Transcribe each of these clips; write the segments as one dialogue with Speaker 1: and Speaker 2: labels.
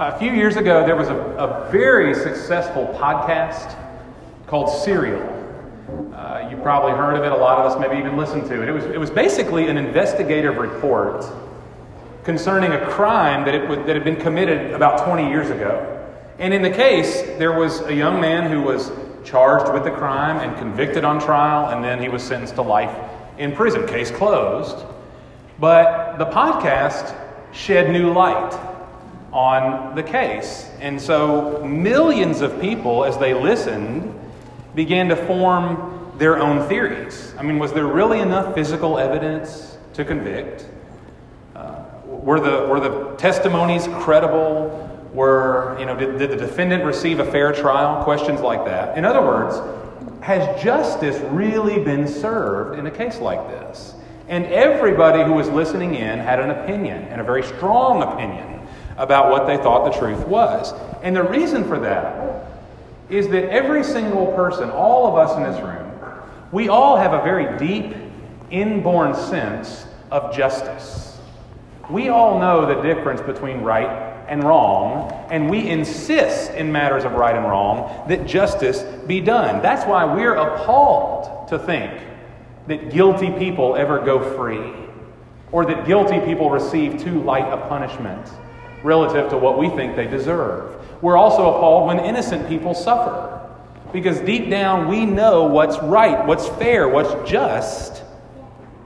Speaker 1: A few years ago, there was a, a very successful podcast called Serial. Uh, you probably heard of it. A lot of us maybe even listened to it. It was, it was basically an investigative report concerning a crime that, it, that had been committed about 20 years ago. And in the case, there was a young man who was charged with the crime and convicted on trial, and then he was sentenced to life in prison. Case closed. But the podcast shed new light on the case. And so millions of people, as they listened, began to form their own theories. I mean, was there really enough physical evidence to convict? Uh, were, the, were the testimonies credible? Were, you know, did, did the defendant receive a fair trial? Questions like that. In other words, has justice really been served in a case like this? And everybody who was listening in had an opinion, and a very strong opinion about what they thought the truth was. And the reason for that is that every single person, all of us in this room, we all have a very deep, inborn sense of justice. We all know the difference between right and wrong, and we insist in matters of right and wrong that justice be done. That's why we're appalled to think that guilty people ever go free, or that guilty people receive too light a punishment relative to what we think they deserve. We're also appalled when innocent people suffer. Because deep down, we know what's right, what's fair, what's just.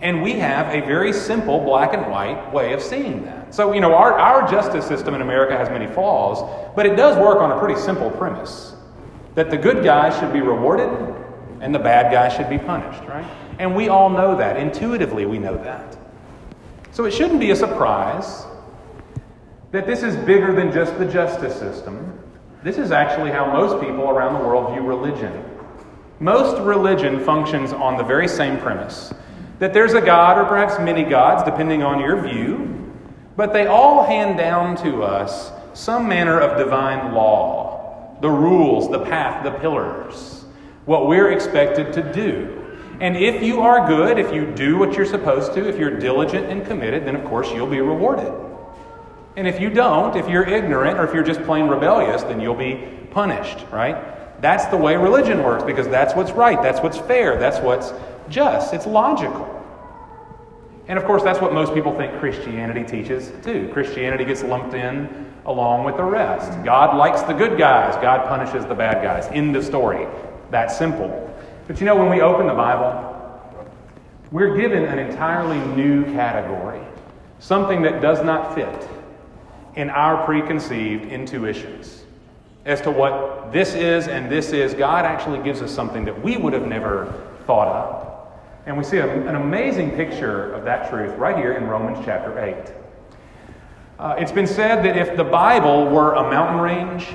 Speaker 1: And we have a very simple black and white way of seeing that. So, you know, our, our justice system in America has many flaws, but it does work on a pretty simple premise that the good guy should be rewarded and the bad guy should be punished, right? And we all know that. Intuitively, we know that. So it shouldn't be a surprise that this is bigger than just the justice system. This is actually how most people around the world view religion. Most religion functions on the very same premise that there's a God or perhaps many gods, depending on your view, but they all hand down to us some manner of divine law the rules, the path, the pillars, what we're expected to do. And if you are good, if you do what you're supposed to, if you're diligent and committed, then of course you'll be rewarded. And if you don't, if you're ignorant or if you're just plain rebellious, then you'll be punished, right? That's the way religion works because that's what's right, that's what's fair, that's what's just, it's logical. And of course, that's what most people think Christianity teaches too. Christianity gets lumped in along with the rest. God likes the good guys, God punishes the bad guys. End of story. That simple. But you know, when we open the Bible, we're given an entirely new category, something that does not fit in our preconceived intuitions as to what this is and this is. God actually gives us something that we would have never thought of. And we see a, an amazing picture of that truth right here in Romans chapter 8. Uh, it's been said that if the Bible were a mountain range,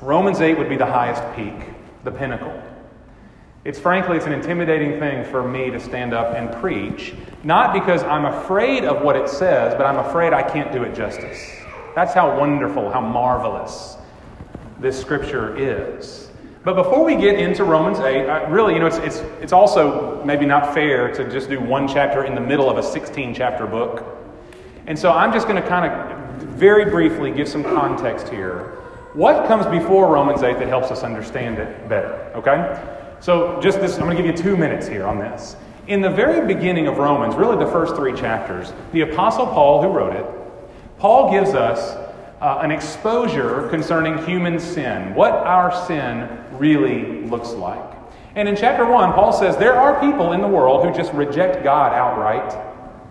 Speaker 1: Romans 8 would be the highest peak, the pinnacle. It's frankly, it's an intimidating thing for me to stand up and preach, not because I'm afraid of what it says, but I'm afraid I can't do it justice. That's how wonderful, how marvelous this scripture is. But before we get into Romans 8, I, really, you know, it's, it's, it's also maybe not fair to just do one chapter in the middle of a 16 chapter book. And so I'm just going to kind of very briefly give some context here. What comes before Romans 8 that helps us understand it better? Okay? So just this, I'm going to give you two minutes here on this. In the very beginning of Romans, really the first three chapters, the Apostle Paul, who wrote it, Paul gives us uh, an exposure concerning human sin, what our sin really looks like. And in chapter 1, Paul says there are people in the world who just reject God outright.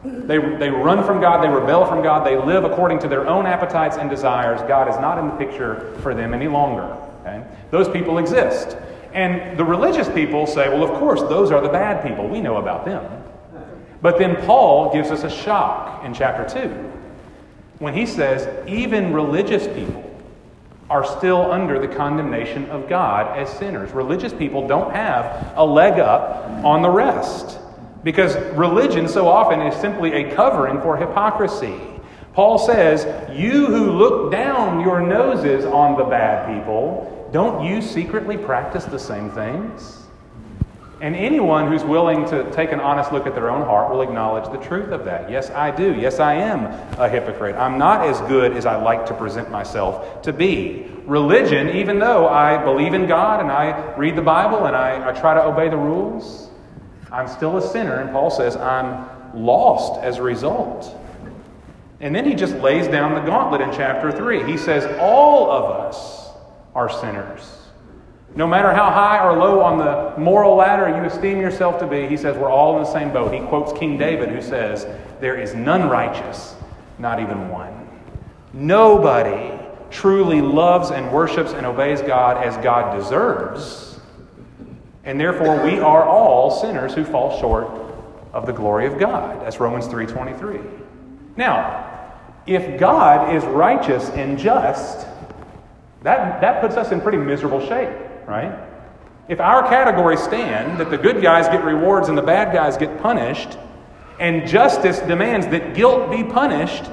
Speaker 1: They, they run from God, they rebel from God, they live according to their own appetites and desires. God is not in the picture for them any longer. Okay? Those people exist. And the religious people say, well, of course, those are the bad people. We know about them. But then Paul gives us a shock in chapter 2 when he says even religious people are still under the condemnation of God as sinners. Religious people don't have a leg up on the rest because religion so often is simply a covering for hypocrisy. Paul says, You who look down your noses on the bad people, don't you secretly practice the same things? And anyone who's willing to take an honest look at their own heart will acknowledge the truth of that. Yes, I do. Yes, I am a hypocrite. I'm not as good as I like to present myself to be. Religion, even though I believe in God and I read the Bible and I, I try to obey the rules, I'm still a sinner. And Paul says I'm lost as a result. And then he just lays down the gauntlet in chapter 3. He says, All of us are sinners. No matter how high or low on the moral ladder you esteem yourself to be, he says we're all in the same boat. He quotes King David, who says, There is none righteous, not even one. Nobody truly loves and worships and obeys God as God deserves. And therefore, we are all sinners who fall short of the glory of God. That's Romans 3:23. Now, if God is righteous and just, that, that puts us in pretty miserable shape right? If our categories stand that the good guys get rewards and the bad guys get punished, and justice demands that guilt be punished,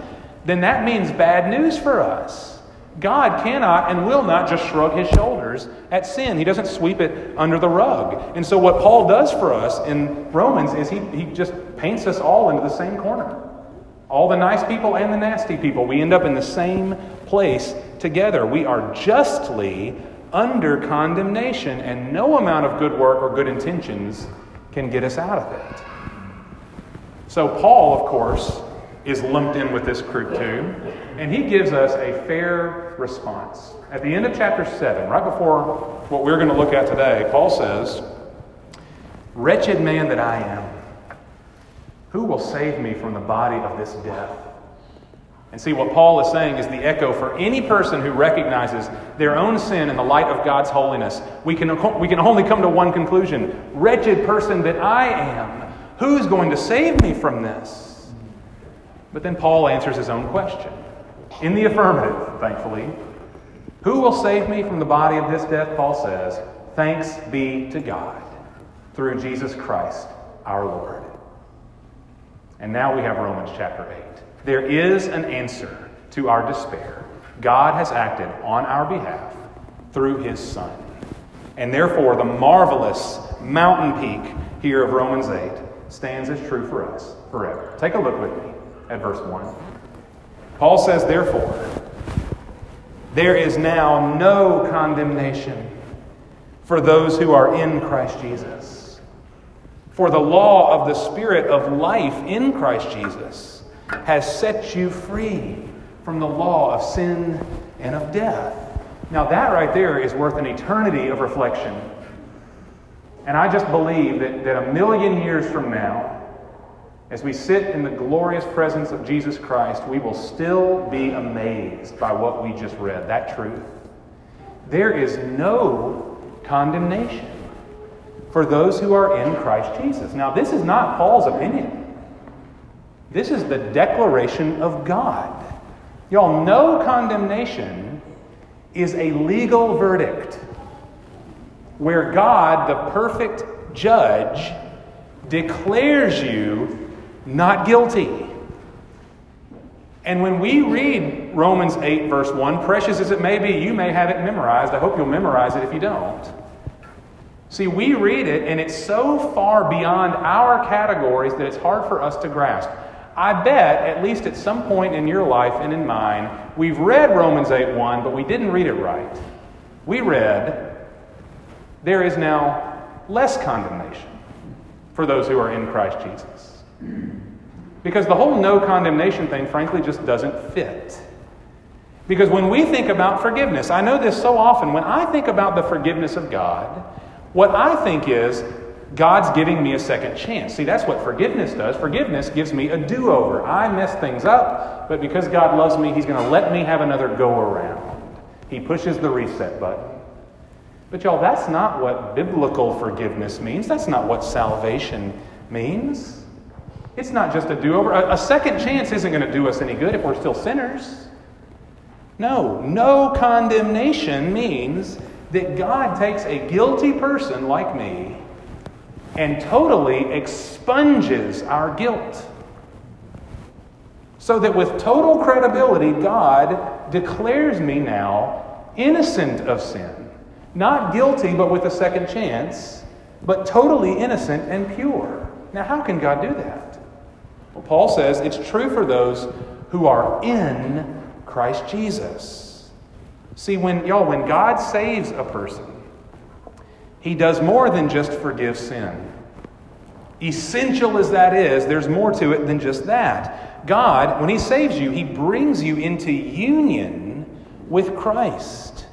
Speaker 1: then that means bad news for us. God cannot and will not just shrug his shoulders at sin. He doesn't sweep it under the rug. And so, what Paul does for us in Romans is he, he just paints us all into the same corner. All the nice people and the nasty people. We end up in the same place together. We are justly under condemnation, and no amount of good work or good intentions can get us out of it. So, Paul, of course, is lumped in with this group too, and he gives us a fair response. At the end of chapter 7, right before what we're going to look at today, Paul says, Wretched man that I am, who will save me from the body of this death? And see, what Paul is saying is the echo for any person who recognizes their own sin in the light of God's holiness. We can, we can only come to one conclusion Wretched person that I am, who's going to save me from this? But then Paul answers his own question in the affirmative, thankfully. Who will save me from the body of this death? Paul says, Thanks be to God through Jesus Christ our Lord. And now we have Romans chapter 8. There is an answer to our despair. God has acted on our behalf through his Son. And therefore, the marvelous mountain peak here of Romans 8 stands as true for us forever. Take a look with me at verse 1. Paul says, Therefore, there is now no condemnation for those who are in Christ Jesus. For the law of the Spirit of life in Christ Jesus has set you free from the law of sin and of death. Now, that right there is worth an eternity of reflection. And I just believe that, that a million years from now, as we sit in the glorious presence of Jesus Christ, we will still be amazed by what we just read, that truth. There is no condemnation for those who are in Christ Jesus. Now, this is not Paul's opinion. This is the declaration of God. Y'all, no condemnation is a legal verdict where God, the perfect judge, declares you not guilty. And when we read Romans 8, verse 1, precious as it may be, you may have it memorized. I hope you'll memorize it if you don't. See, we read it, and it's so far beyond our categories that it's hard for us to grasp. I bet, at least at some point in your life and in mine, we've read Romans 8 1, but we didn't read it right. We read, There is now less condemnation for those who are in Christ Jesus. Because the whole no condemnation thing, frankly, just doesn't fit. Because when we think about forgiveness, I know this so often, when I think about the forgiveness of God, what I think is God's giving me a second chance. See, that's what forgiveness does. Forgiveness gives me a do over. I mess things up, but because God loves me, He's going to let me have another go around. He pushes the reset button. But, y'all, that's not what biblical forgiveness means. That's not what salvation means. It's not just a do over. A, a second chance isn't going to do us any good if we're still sinners. No, no condemnation means that God takes a guilty person like me and totally expunges our guilt. So that with total credibility, God declares me now innocent of sin. Not guilty, but with a second chance, but totally innocent and pure. Now, how can God do that? Well, Paul says it's true for those who are in Christ Jesus. See, when y'all, when God saves a person, he does more than just forgive sin. Essential as that is, there's more to it than just that. God, when He saves you, He brings you into union with Christ.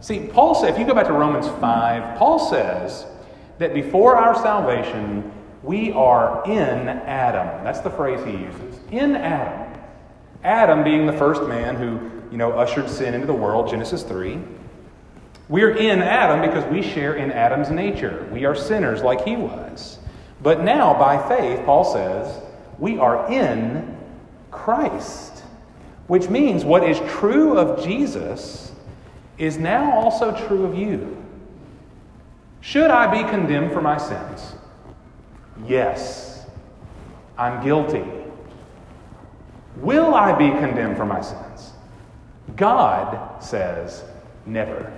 Speaker 1: See, Paul said, if you go back to Romans 5, Paul says that before our salvation, we are in Adam. That's the phrase he uses. In Adam. Adam being the first man who, you know, ushered sin into the world, Genesis 3. We're in Adam because we share in Adam's nature. We are sinners like he was. But now, by faith, Paul says, we are in Christ, which means what is true of Jesus is now also true of you. Should I be condemned for my sins? Yes, I'm guilty. Will I be condemned for my sins? God says, never.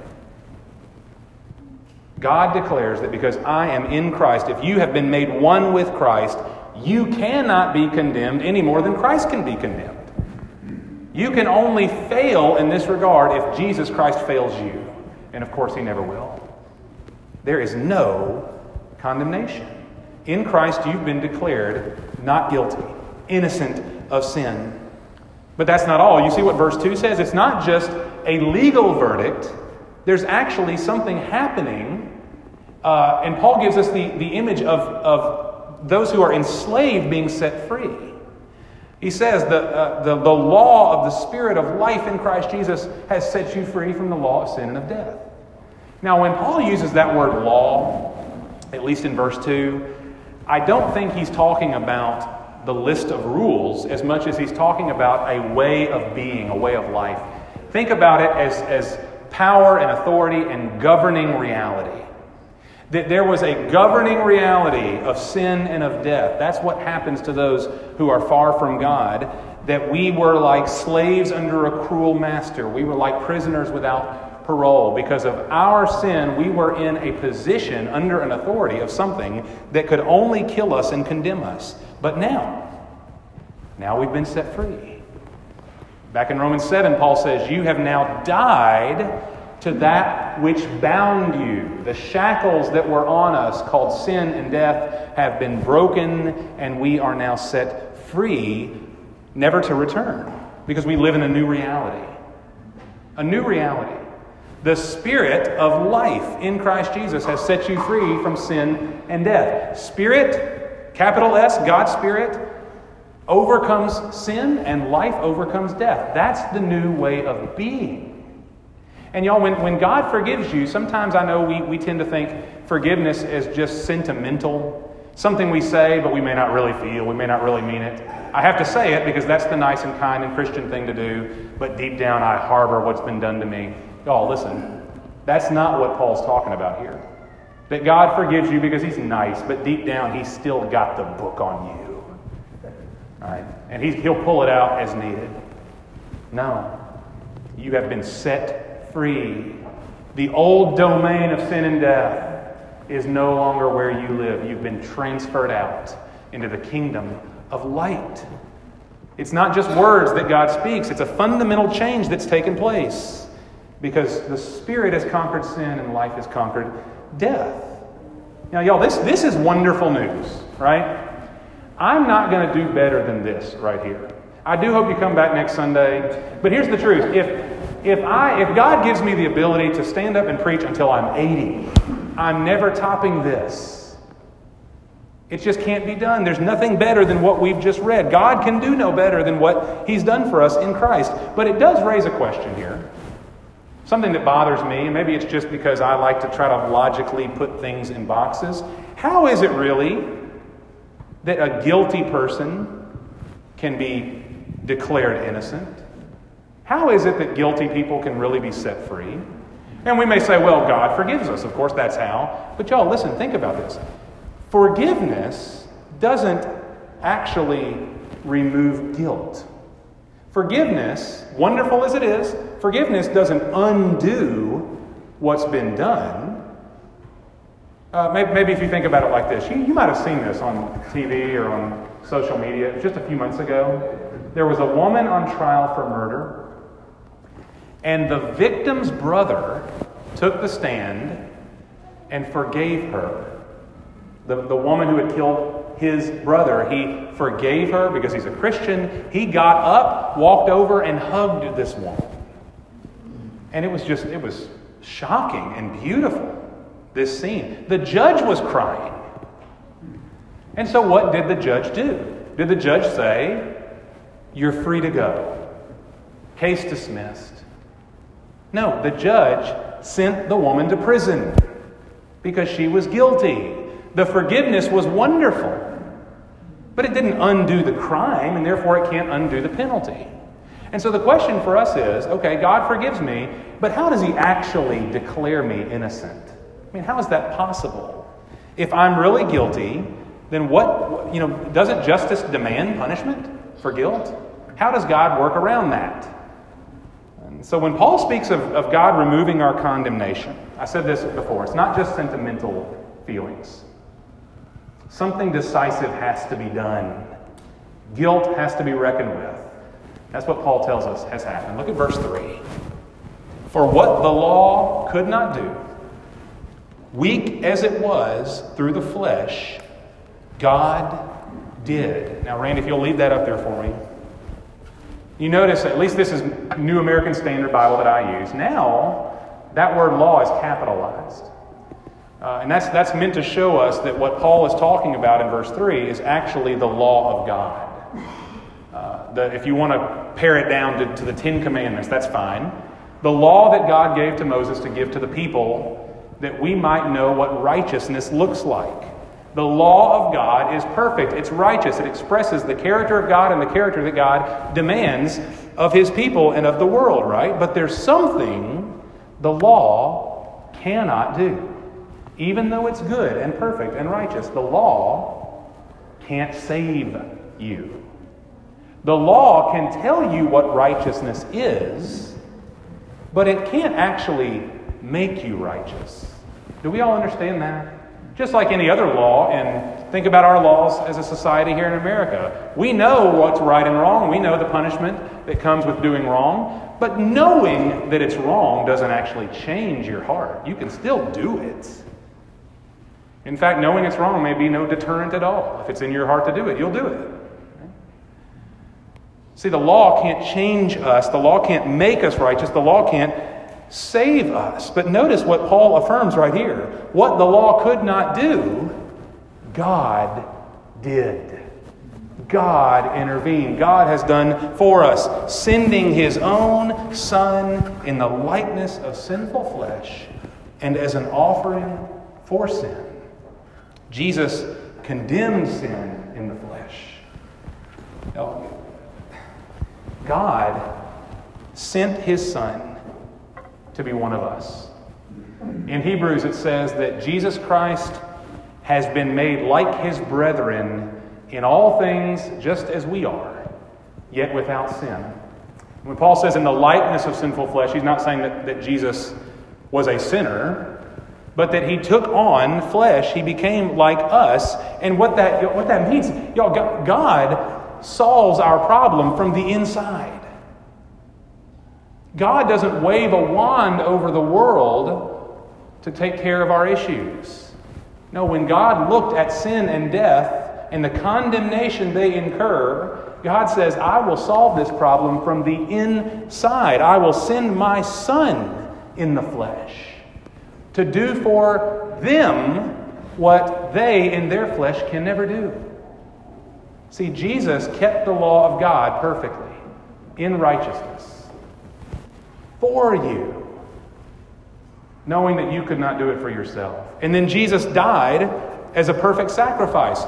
Speaker 1: God declares that because I am in Christ, if you have been made one with Christ, you cannot be condemned any more than Christ can be condemned. You can only fail in this regard if Jesus Christ fails you. And of course, he never will. There is no condemnation. In Christ, you've been declared not guilty, innocent of sin. But that's not all. You see what verse 2 says? It's not just a legal verdict, there's actually something happening. Uh, and Paul gives us the, the image of, of those who are enslaved being set free. He says the, uh, the, the law of the Spirit of life in Christ Jesus has set you free from the law of sin and of death. Now, when Paul uses that word law, at least in verse 2, I don't think he's talking about the list of rules as much as he's talking about a way of being, a way of life. Think about it as, as power and authority and governing reality. That there was a governing reality of sin and of death. That's what happens to those who are far from God. That we were like slaves under a cruel master. We were like prisoners without parole. Because of our sin, we were in a position under an authority of something that could only kill us and condemn us. But now, now we've been set free. Back in Romans 7, Paul says, You have now died to that which bound you. The shackles that were on us, called sin and death, have been broken, and we are now set free, never to return, because we live in a new reality. A new reality. The Spirit of life in Christ Jesus has set you free from sin and death. Spirit, capital S, God's Spirit, overcomes sin and life overcomes death. That's the new way of being. And y'all, when, when God forgives you, sometimes I know we, we tend to think forgiveness is just sentimental, something we say, but we may not really feel, we may not really mean it. I have to say it because that's the nice and kind and Christian thing to do, but deep down I harbor what's been done to me. Y'all, listen, that's not what Paul's talking about here. That God forgives you because he's nice, but deep down he's still got the book on you. Right? And he'll pull it out as needed. No. You have been set free. The old domain of sin and death is no longer where you live. You've been transferred out into the kingdom of light. It's not just words that God speaks, it's a fundamental change that's taken place because the Spirit has conquered sin and life has conquered death. Now, y'all, this, this is wonderful news, right? I'm not going to do better than this right here. I do hope you come back next Sunday. But here's the truth. If, if, I, if God gives me the ability to stand up and preach until I'm 80, I'm never topping this. It just can't be done. There's nothing better than what we've just read. God can do no better than what He's done for us in Christ. But it does raise a question here. Something that bothers me, and maybe it's just because I like to try to logically put things in boxes. How is it really that a guilty person can be declared innocent? How is it that guilty people can really be set free? And we may say, well, God forgives us. Of course, that's how. But y'all, listen, think about this. Forgiveness doesn't actually remove guilt. Forgiveness, wonderful as it is, forgiveness doesn't undo what's been done. Uh, maybe, maybe, if you think about it like this, you, you might have seen this on TV or on social media. Just a few months ago, there was a woman on trial for murder, and the victim's brother took the stand and forgave her. The, the woman who had killed his brother, he forgave her because he's a Christian. He got up, walked over, and hugged this woman. And it was just, it was shocking and beautiful this scene. The judge was crying. And so, what did the judge do? Did the judge say, You're free to go? Case dismissed. No, the judge sent the woman to prison because she was guilty. The forgiveness was wonderful, but it didn't undo the crime, and therefore it can't undo the penalty. And so the question for us is okay, God forgives me, but how does He actually declare me innocent? I mean, how is that possible? If I'm really guilty, then what, you know, doesn't justice demand punishment for guilt? How does God work around that? And so when Paul speaks of, of God removing our condemnation, I said this before, it's not just sentimental feelings. Something decisive has to be done. Guilt has to be reckoned with. That's what Paul tells us has happened. Look at verse 3. For what the law could not do, Weak as it was through the flesh, God did. Now, Randy, if you'll leave that up there for me. You notice, at least this is New American Standard Bible that I use. Now, that word law is capitalized. Uh, and that's, that's meant to show us that what Paul is talking about in verse 3 is actually the law of God. Uh, the, if you want to pare it down to, to the Ten Commandments, that's fine. The law that God gave to Moses to give to the people that we might know what righteousness looks like. The law of God is perfect, it's righteous, it expresses the character of God and the character that God demands of his people and of the world, right? But there's something the law cannot do. Even though it's good and perfect and righteous, the law can't save you. The law can tell you what righteousness is, but it can't actually make you righteous. Do we all understand that? Just like any other law, and think about our laws as a society here in America. We know what's right and wrong. We know the punishment that comes with doing wrong. But knowing that it's wrong doesn't actually change your heart. You can still do it. In fact, knowing it's wrong may be no deterrent at all. If it's in your heart to do it, you'll do it. See, the law can't change us, the law can't make us righteous, the law can't save us. But notice what Paul affirms right here. What the law could not do, God did. God intervened. God has done for us, sending his own Son in the likeness of sinful flesh and as an offering for sin. Jesus condemned sin in the flesh. Now, God sent his Son to be one of us. In Hebrews, it says that Jesus Christ has been made like his brethren in all things just as we are, yet without sin. When Paul says in the likeness of sinful flesh, he's not saying that, that Jesus was a sinner, but that he took on flesh. He became like us. And what that, what that means, y'all, God solves our problem from the inside. God doesn't wave a wand over the world to take care of our issues. No, when God looked at sin and death and the condemnation they incur, God says, I will solve this problem from the inside. I will send my Son in the flesh to do for them what they in their flesh can never do. See, Jesus kept the law of God perfectly in righteousness for you, knowing that you could not do it for yourself. And then Jesus died as a perfect sacrifice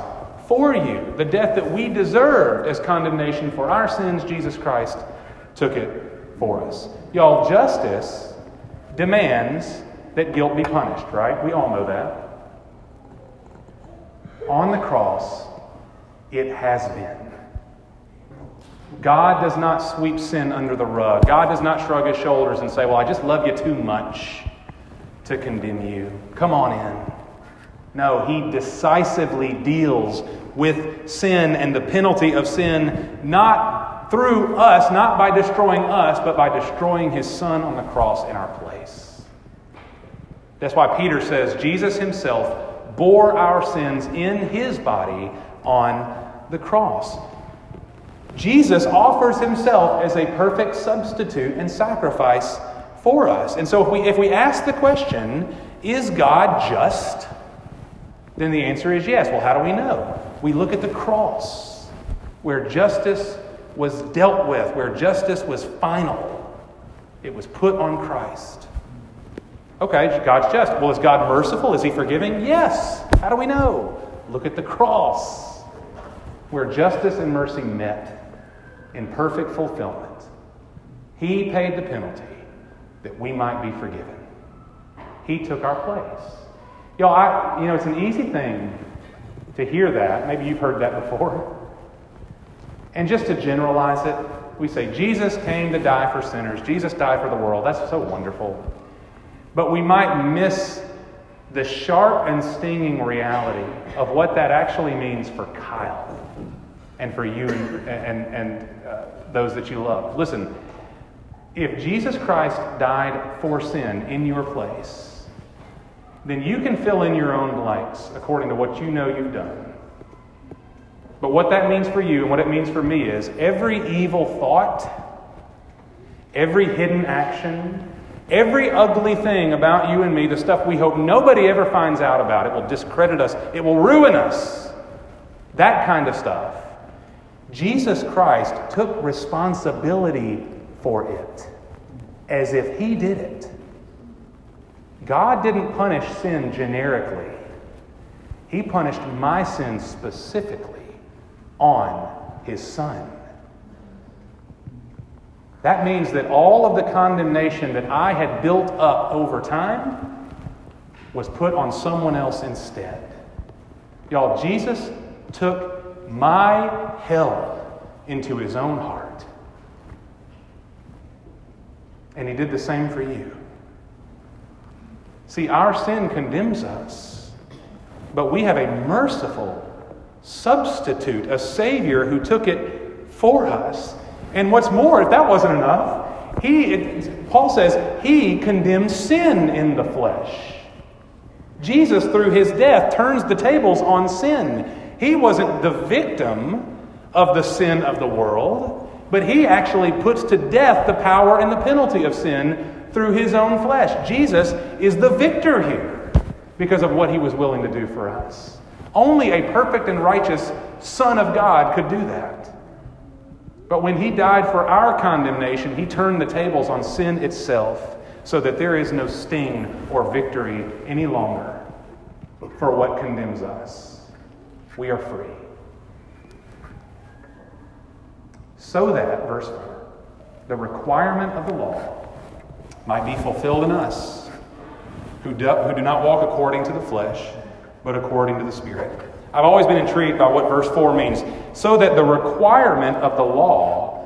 Speaker 1: for you. The death that we deserved as condemnation for our sins, Jesus Christ took it for us. Y'all, justice demands that guilt be punished, right? We all know that. On the cross, it has been. God does not sweep sin under the rug. God does not shrug his shoulders and say, Well, I just love you too much to condemn you. Come on in. No, he decisively deals with sin and the penalty of sin, not through us, not by destroying us, but by destroying his son on the cross in our place. That's why Peter says Jesus himself bore our sins in his body on the cross. Jesus offers himself as a perfect substitute and sacrifice for us. And so if we, if we ask the question, is God just? Then the answer is yes. Well, how do we know? We look at the cross, where justice was dealt with, where justice was final. It was put on Christ. Okay, God's just. Well, is God merciful? Is He forgiving? Yes. How do we know? Look at the cross, where justice and mercy met in perfect fulfillment. He paid the penalty that we might be forgiven. He took our place. Y'all, I, you know, it's an easy thing to hear that. Maybe you've heard that before. And just to generalize it, we say, Jesus came to die for sinners. Jesus died for the world. That's so wonderful. But we might miss the sharp and stinging reality of what that actually means for Kyle and for you and, and, and uh, those that you love. Listen, if Jesus Christ died for sin in your place, then you can fill in your own blanks according to what you know you've done. But what that means for you and what it means for me is every evil thought, every hidden action, every ugly thing about you and me, the stuff we hope nobody ever finds out about, it will discredit us, it will ruin us. That kind of stuff Jesus Christ took responsibility for it as if he did it. God didn't punish sin generically, He punished my sin specifically on His Son. That means that all of the condemnation that I had built up over time was put on someone else instead. Y'all, Jesus took my hell into his own heart. And he did the same for you. See, our sin condemns us, but we have a merciful substitute, a Savior who took it for us. And what's more, if that wasn't enough, he, it, Paul says, he condemns sin in the flesh. Jesus, through his death, turns the tables on sin. He wasn't the victim of the sin of the world, but he actually puts to death the power and the penalty of sin through his own flesh. Jesus is the victor here because of what he was willing to do for us. Only a perfect and righteous Son of God could do that. But when he died for our condemnation, he turned the tables on sin itself so that there is no sting or victory any longer for what condemns us we are free. So that, verse 4, the requirement of the law might be fulfilled in us who do, who do not walk according to the flesh, but according to the Spirit. I've always been intrigued by what verse 4 means. So that the requirement of the law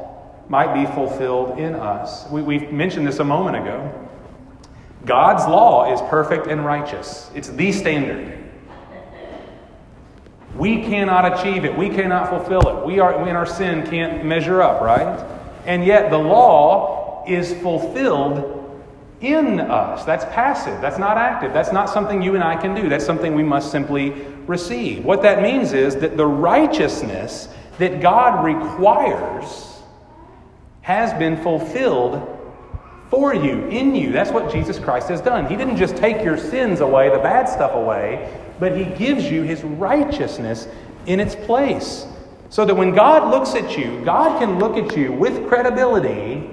Speaker 1: might be fulfilled in us. We, we mentioned this a moment ago. God's law is perfect and righteous, it's the standard. We cannot achieve it. We cannot fulfill it. We are in our sin can't measure up, right? And yet the law is fulfilled in us. That's passive. That's not active. That's not something you and I can do. That's something we must simply receive. What that means is that the righteousness that God requires has been fulfilled for you, in you. That's what Jesus Christ has done. He didn't just take your sins away, the bad stuff away, but He gives you His righteousness in its place. So that when God looks at you, God can look at you with credibility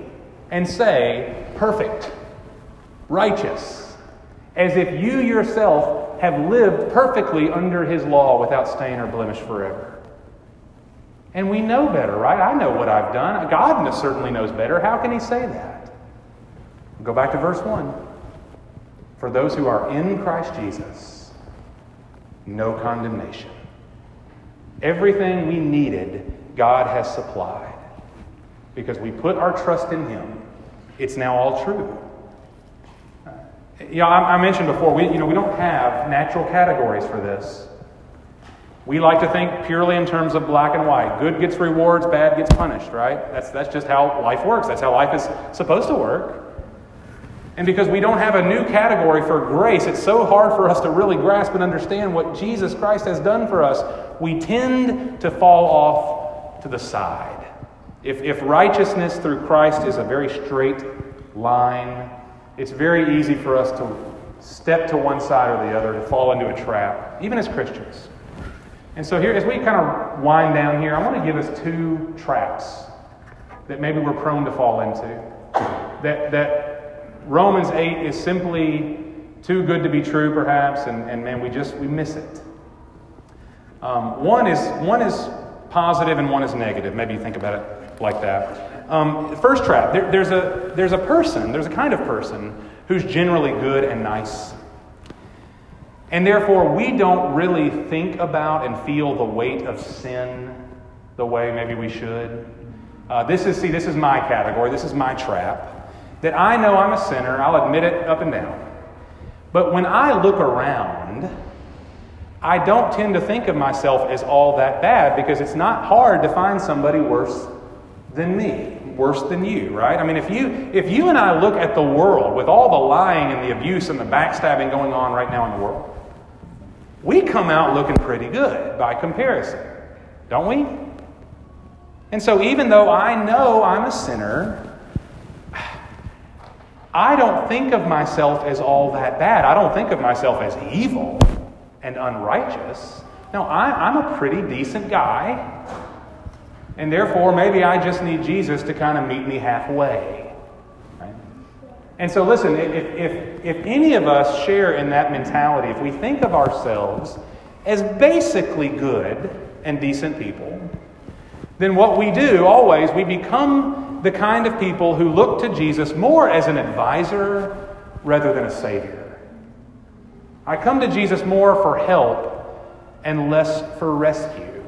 Speaker 1: and say, perfect, righteous, as if you yourself have lived perfectly under His law without stain or blemish forever. And we know better, right? I know what I've done. God certainly knows better. How can He say that? Go back to verse 1. For those who are in Christ Jesus, no condemnation. Everything we needed, God has supplied. Because we put our trust in Him, it's now all true. You know, I, I mentioned before, we, you know, we don't have natural categories for this. We like to think purely in terms of black and white. Good gets rewards, bad gets punished, right? That's, that's just how life works. That's how life is supposed to work. And because we don't have a new category for grace, it's so hard for us to really grasp and understand what Jesus Christ has done for us. We tend to fall off to the side. If, if righteousness through Christ is a very straight line, it's very easy for us to step to one side or the other, to fall into a trap, even as Christians. And so, here, as we kind of wind down here, I want to give us two traps that maybe we're prone to fall into. That, that Romans 8 is simply too good to be true, perhaps, and, and man, we just we miss it. Um, one is one is positive and one is negative. Maybe you think about it like that. Um, first trap: there, there's a there's a person, there's a kind of person who's generally good and nice, and therefore we don't really think about and feel the weight of sin the way maybe we should. Uh, this is see, this is my category. This is my trap. That I know I'm a sinner. I'll admit it up and down. But when I look around I don't tend to think of myself as all that bad because it's not hard to find somebody worse than me, worse than you, right? I mean, if you if you and I look at the world with all the lying and the abuse and the backstabbing going on right now in the world, we come out looking pretty good by comparison, don't we? And so even though I know I'm a sinner, I don't think of myself as all that bad. I don't think of myself as evil and unrighteous. No, I, am a pretty decent guy. And therefore, maybe I just need Jesus to kind of meet me halfway. And so, listen, if, if, if any of us share in that mentality, if we think of ourselves as basically good and decent people, then what we do always, we become the kind of people who look to Jesus more as an advisor rather than a savior. I come to Jesus more for help and less for rescue.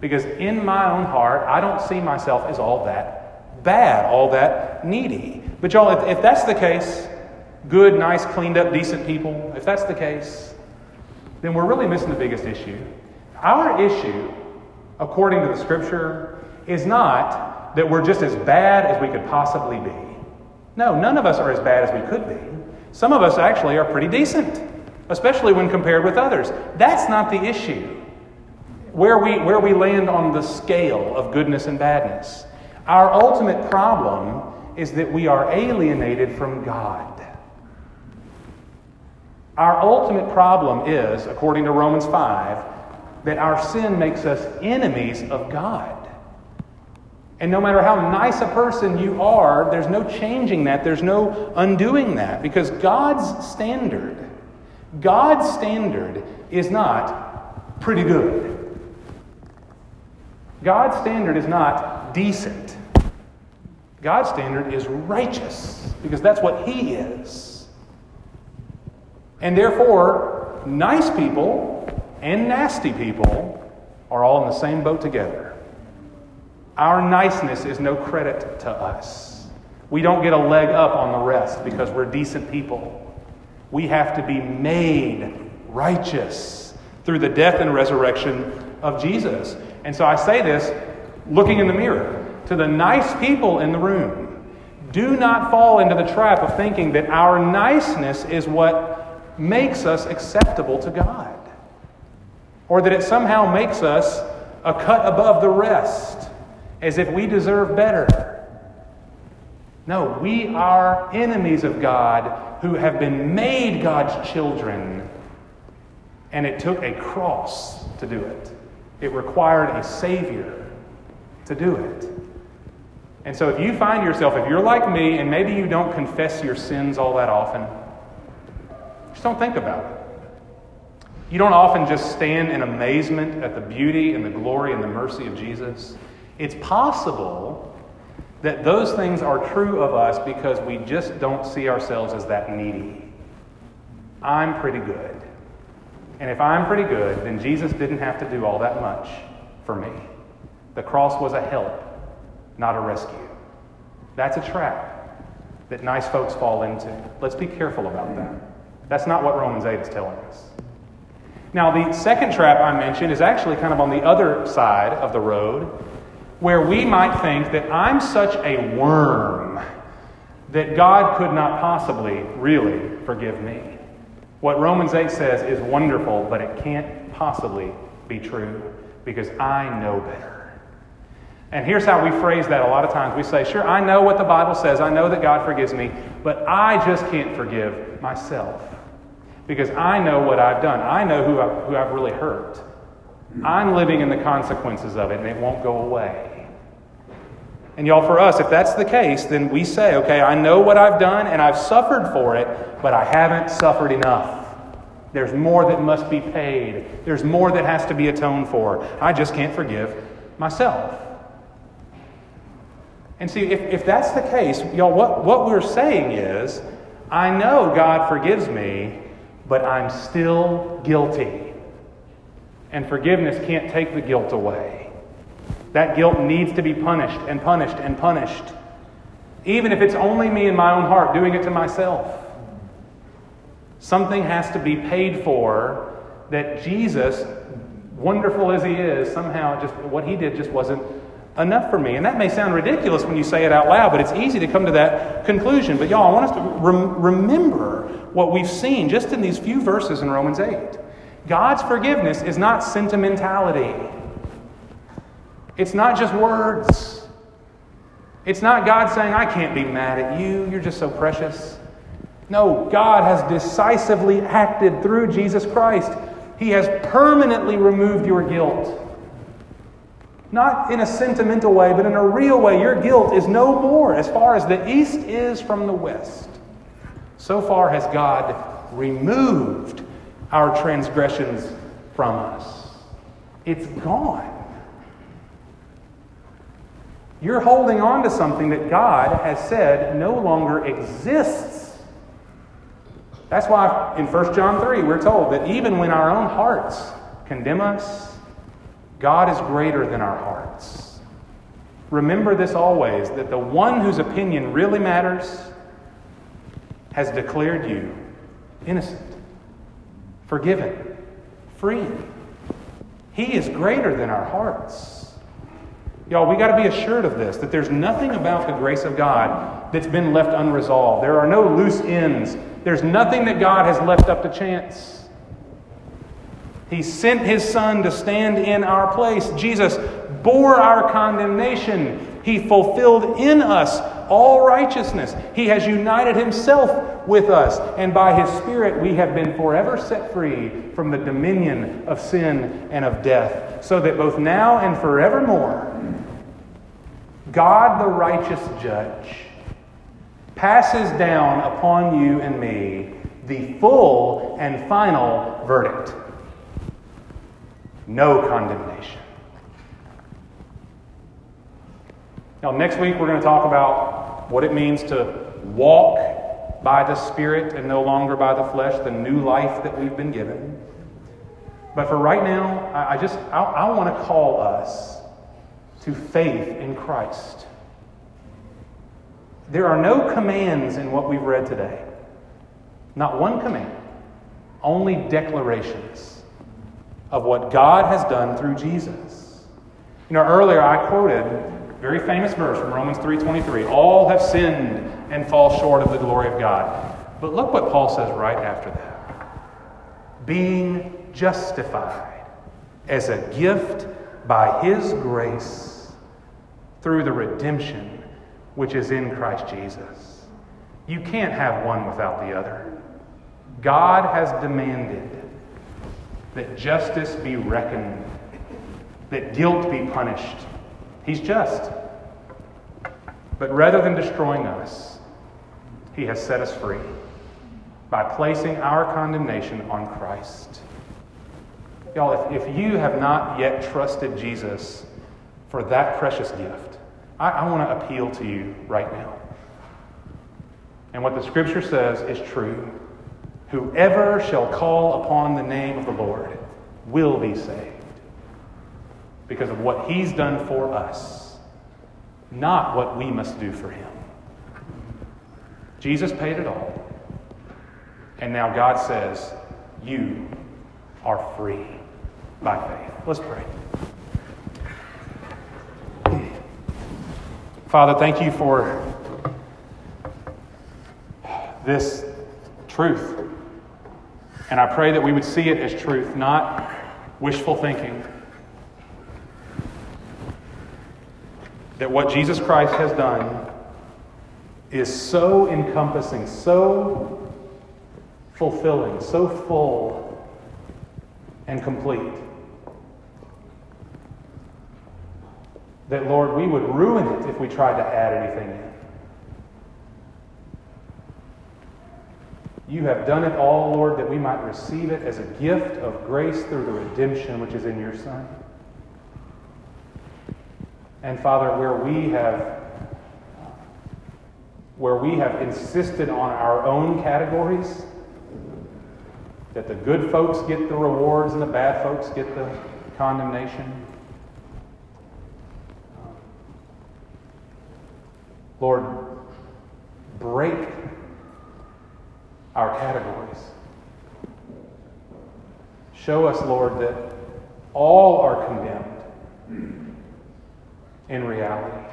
Speaker 1: Because in my own heart, I don't see myself as all that bad, all that needy. But, y'all, if, if that's the case, good, nice, cleaned up, decent people, if that's the case, then we're really missing the biggest issue. Our issue, according to the scripture, is not that we're just as bad as we could possibly be. No, none of us are as bad as we could be. Some of us actually are pretty decent especially when compared with others. That's not the issue. Where we, where we land on the scale of goodness and badness. Our ultimate problem is that we are alienated from God. Our ultimate problem is, according to Romans 5, that our sin makes us enemies of God. And no matter how nice a person you are, there's no changing that, there's no undoing that, because God's standard God's standard is not pretty good. God's standard is not decent. God's standard is righteous because that's what He is. And therefore, nice people and nasty people are all in the same boat together. Our niceness is no credit to us. We don't get a leg up on the rest because we're decent people. We have to be made righteous through the death and resurrection of Jesus. And so I say this looking in the mirror to the nice people in the room. Do not fall into the trap of thinking that our niceness is what makes us acceptable to God, or that it somehow makes us a cut above the rest, as if we deserve better. No, we are enemies of God who have been made God's children. And it took a cross to do it, it required a Savior to do it. And so, if you find yourself, if you're like me, and maybe you don't confess your sins all that often, just don't think about it. You don't often just stand in amazement at the beauty and the glory and the mercy of Jesus. It's possible that those things are true of us because we just don't see ourselves as that needy. I'm pretty good. And if I'm pretty good, then Jesus didn't have to do all that much for me. The cross was a help, not a rescue. That's a trap that nice folks fall into. Let's be careful about that. That's not what Romans 8 is telling us. Now, the second trap I mentioned is actually kind of on the other side of the road, where we might think that I'm such a worm that God could not possibly really forgive me. What Romans 8 says is wonderful, but it can't possibly be true because I know better. And here's how we phrase that a lot of times. We say, Sure, I know what the Bible says. I know that God forgives me, but I just can't forgive myself because I know what I've done. I know who I've, who I've really hurt. I'm living in the consequences of it, and it won't go away. And y'all, for us, if that's the case, then we say, okay, I know what I've done and I've suffered for it, but I haven't suffered enough. There's more that must be paid, there's more that has to be atoned for. I just can't forgive myself. And see, if, if that's the case, y'all, what, what we're saying is, I know God forgives me, but I'm still guilty. And forgiveness can't take the guilt away. That guilt needs to be punished and punished and punished, even if it's only me in my own heart doing it to myself. Something has to be paid for that Jesus, wonderful as he is, somehow just what he did just wasn't enough for me. And that may sound ridiculous when you say it out loud, but it's easy to come to that conclusion. But y'all, I want us to rem- remember what we've seen just in these few verses in Romans 8. God's forgiveness is not sentimentality, it's not just words. It's not God saying, I can't be mad at you, you're just so precious. No, God has decisively acted through Jesus Christ. He has permanently removed your guilt. Not in a sentimental way, but in a real way. Your guilt is no more as far as the east is from the west. So far has God removed our transgressions from us. It's gone. You're holding on to something that God has said no longer exists. That's why in 1 John 3, we're told that even when our own hearts condemn us, God is greater than our hearts. Remember this always that the one whose opinion really matters has declared you innocent, forgiven, free. He is greater than our hearts. Y'all, we got to be assured of this that there's nothing about the grace of God that's been left unresolved. There are no loose ends. There's nothing that God has left up to chance. He sent his son to stand in our place. Jesus bore our condemnation. He fulfilled in us all righteousness. He has united himself with us, and by his Spirit we have been forever set free from the dominion of sin and of death, so that both now and forevermore, God the righteous judge passes down upon you and me the full and final verdict no condemnation. Now, next week we're going to talk about what it means to walk by the Spirit and no longer by the flesh, the new life that we've been given. But for right now, I, just I, I want to call us to faith in Christ. There are no commands in what we've read today. Not one command. Only declarations of what God has done through Jesus. You know, earlier I quoted very famous verse from Romans 3:23. All have sinned and fall short of the glory of God. But look what Paul says right after that. Being justified as a gift by his grace through the redemption which is in Christ Jesus. You can't have one without the other. God has demanded that justice be reckoned, that guilt be punished, He's just. But rather than destroying us, He has set us free by placing our condemnation on Christ. Y'all, if, if you have not yet trusted Jesus for that precious gift, I, I want to appeal to you right now. And what the scripture says is true. Whoever shall call upon the name of the Lord will be saved because of what he's done for us, not what we must do for him. Jesus paid it all. And now God says, You are free by faith. Let's pray. Father, thank you for this truth. And I pray that we would see it as truth, not wishful thinking. That what Jesus Christ has done is so encompassing, so fulfilling, so full and complete. That, Lord, we would ruin it if we tried to add anything in. You have done it all, Lord, that we might receive it as a gift of grace through the redemption which is in your Son. And Father, where we have where we have insisted on our own categories, that the good folks get the rewards and the bad folks get the condemnation. Lord, break our categories. Show us, Lord, that all are condemned in reality,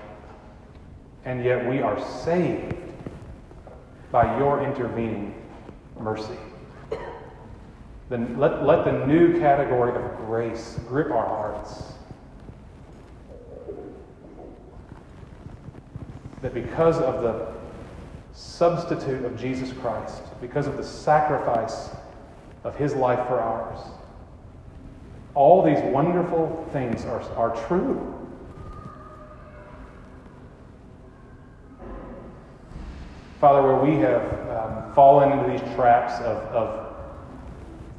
Speaker 1: and yet we are saved by your intervening mercy. Then let, let the new category of grace grip our hearts. That because of the substitute of Jesus Christ, because of the sacrifice of his life for ours. All these wonderful things are, are true. Father, where we have um, fallen into these traps of, of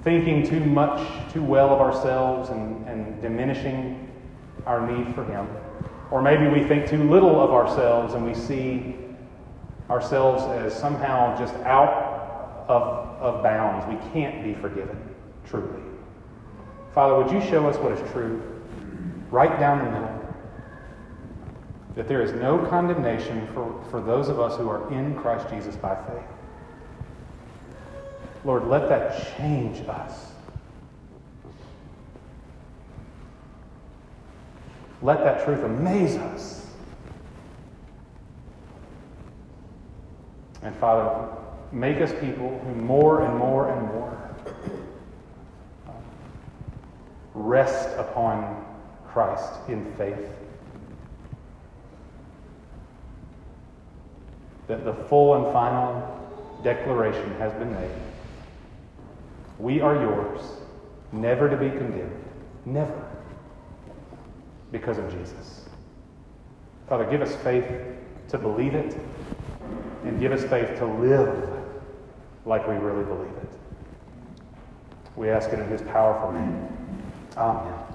Speaker 1: thinking too much, too well of ourselves and, and diminishing our need for Him. Or maybe we think too little of ourselves and we see ourselves as somehow just out of, of bounds. We can't be forgiven, truly. Father, would you show us what is true right down the middle? That there is no condemnation for, for those of us who are in Christ Jesus by faith. Lord, let that change us. Let that truth amaze us. And Father, make us people who more and more and more rest upon Christ in faith. That the full and final declaration has been made. We are yours, never to be condemned. Never. Because of Jesus. Father, give us faith to believe it and give us faith to live like we really believe it. We ask it in his powerful name. Amen.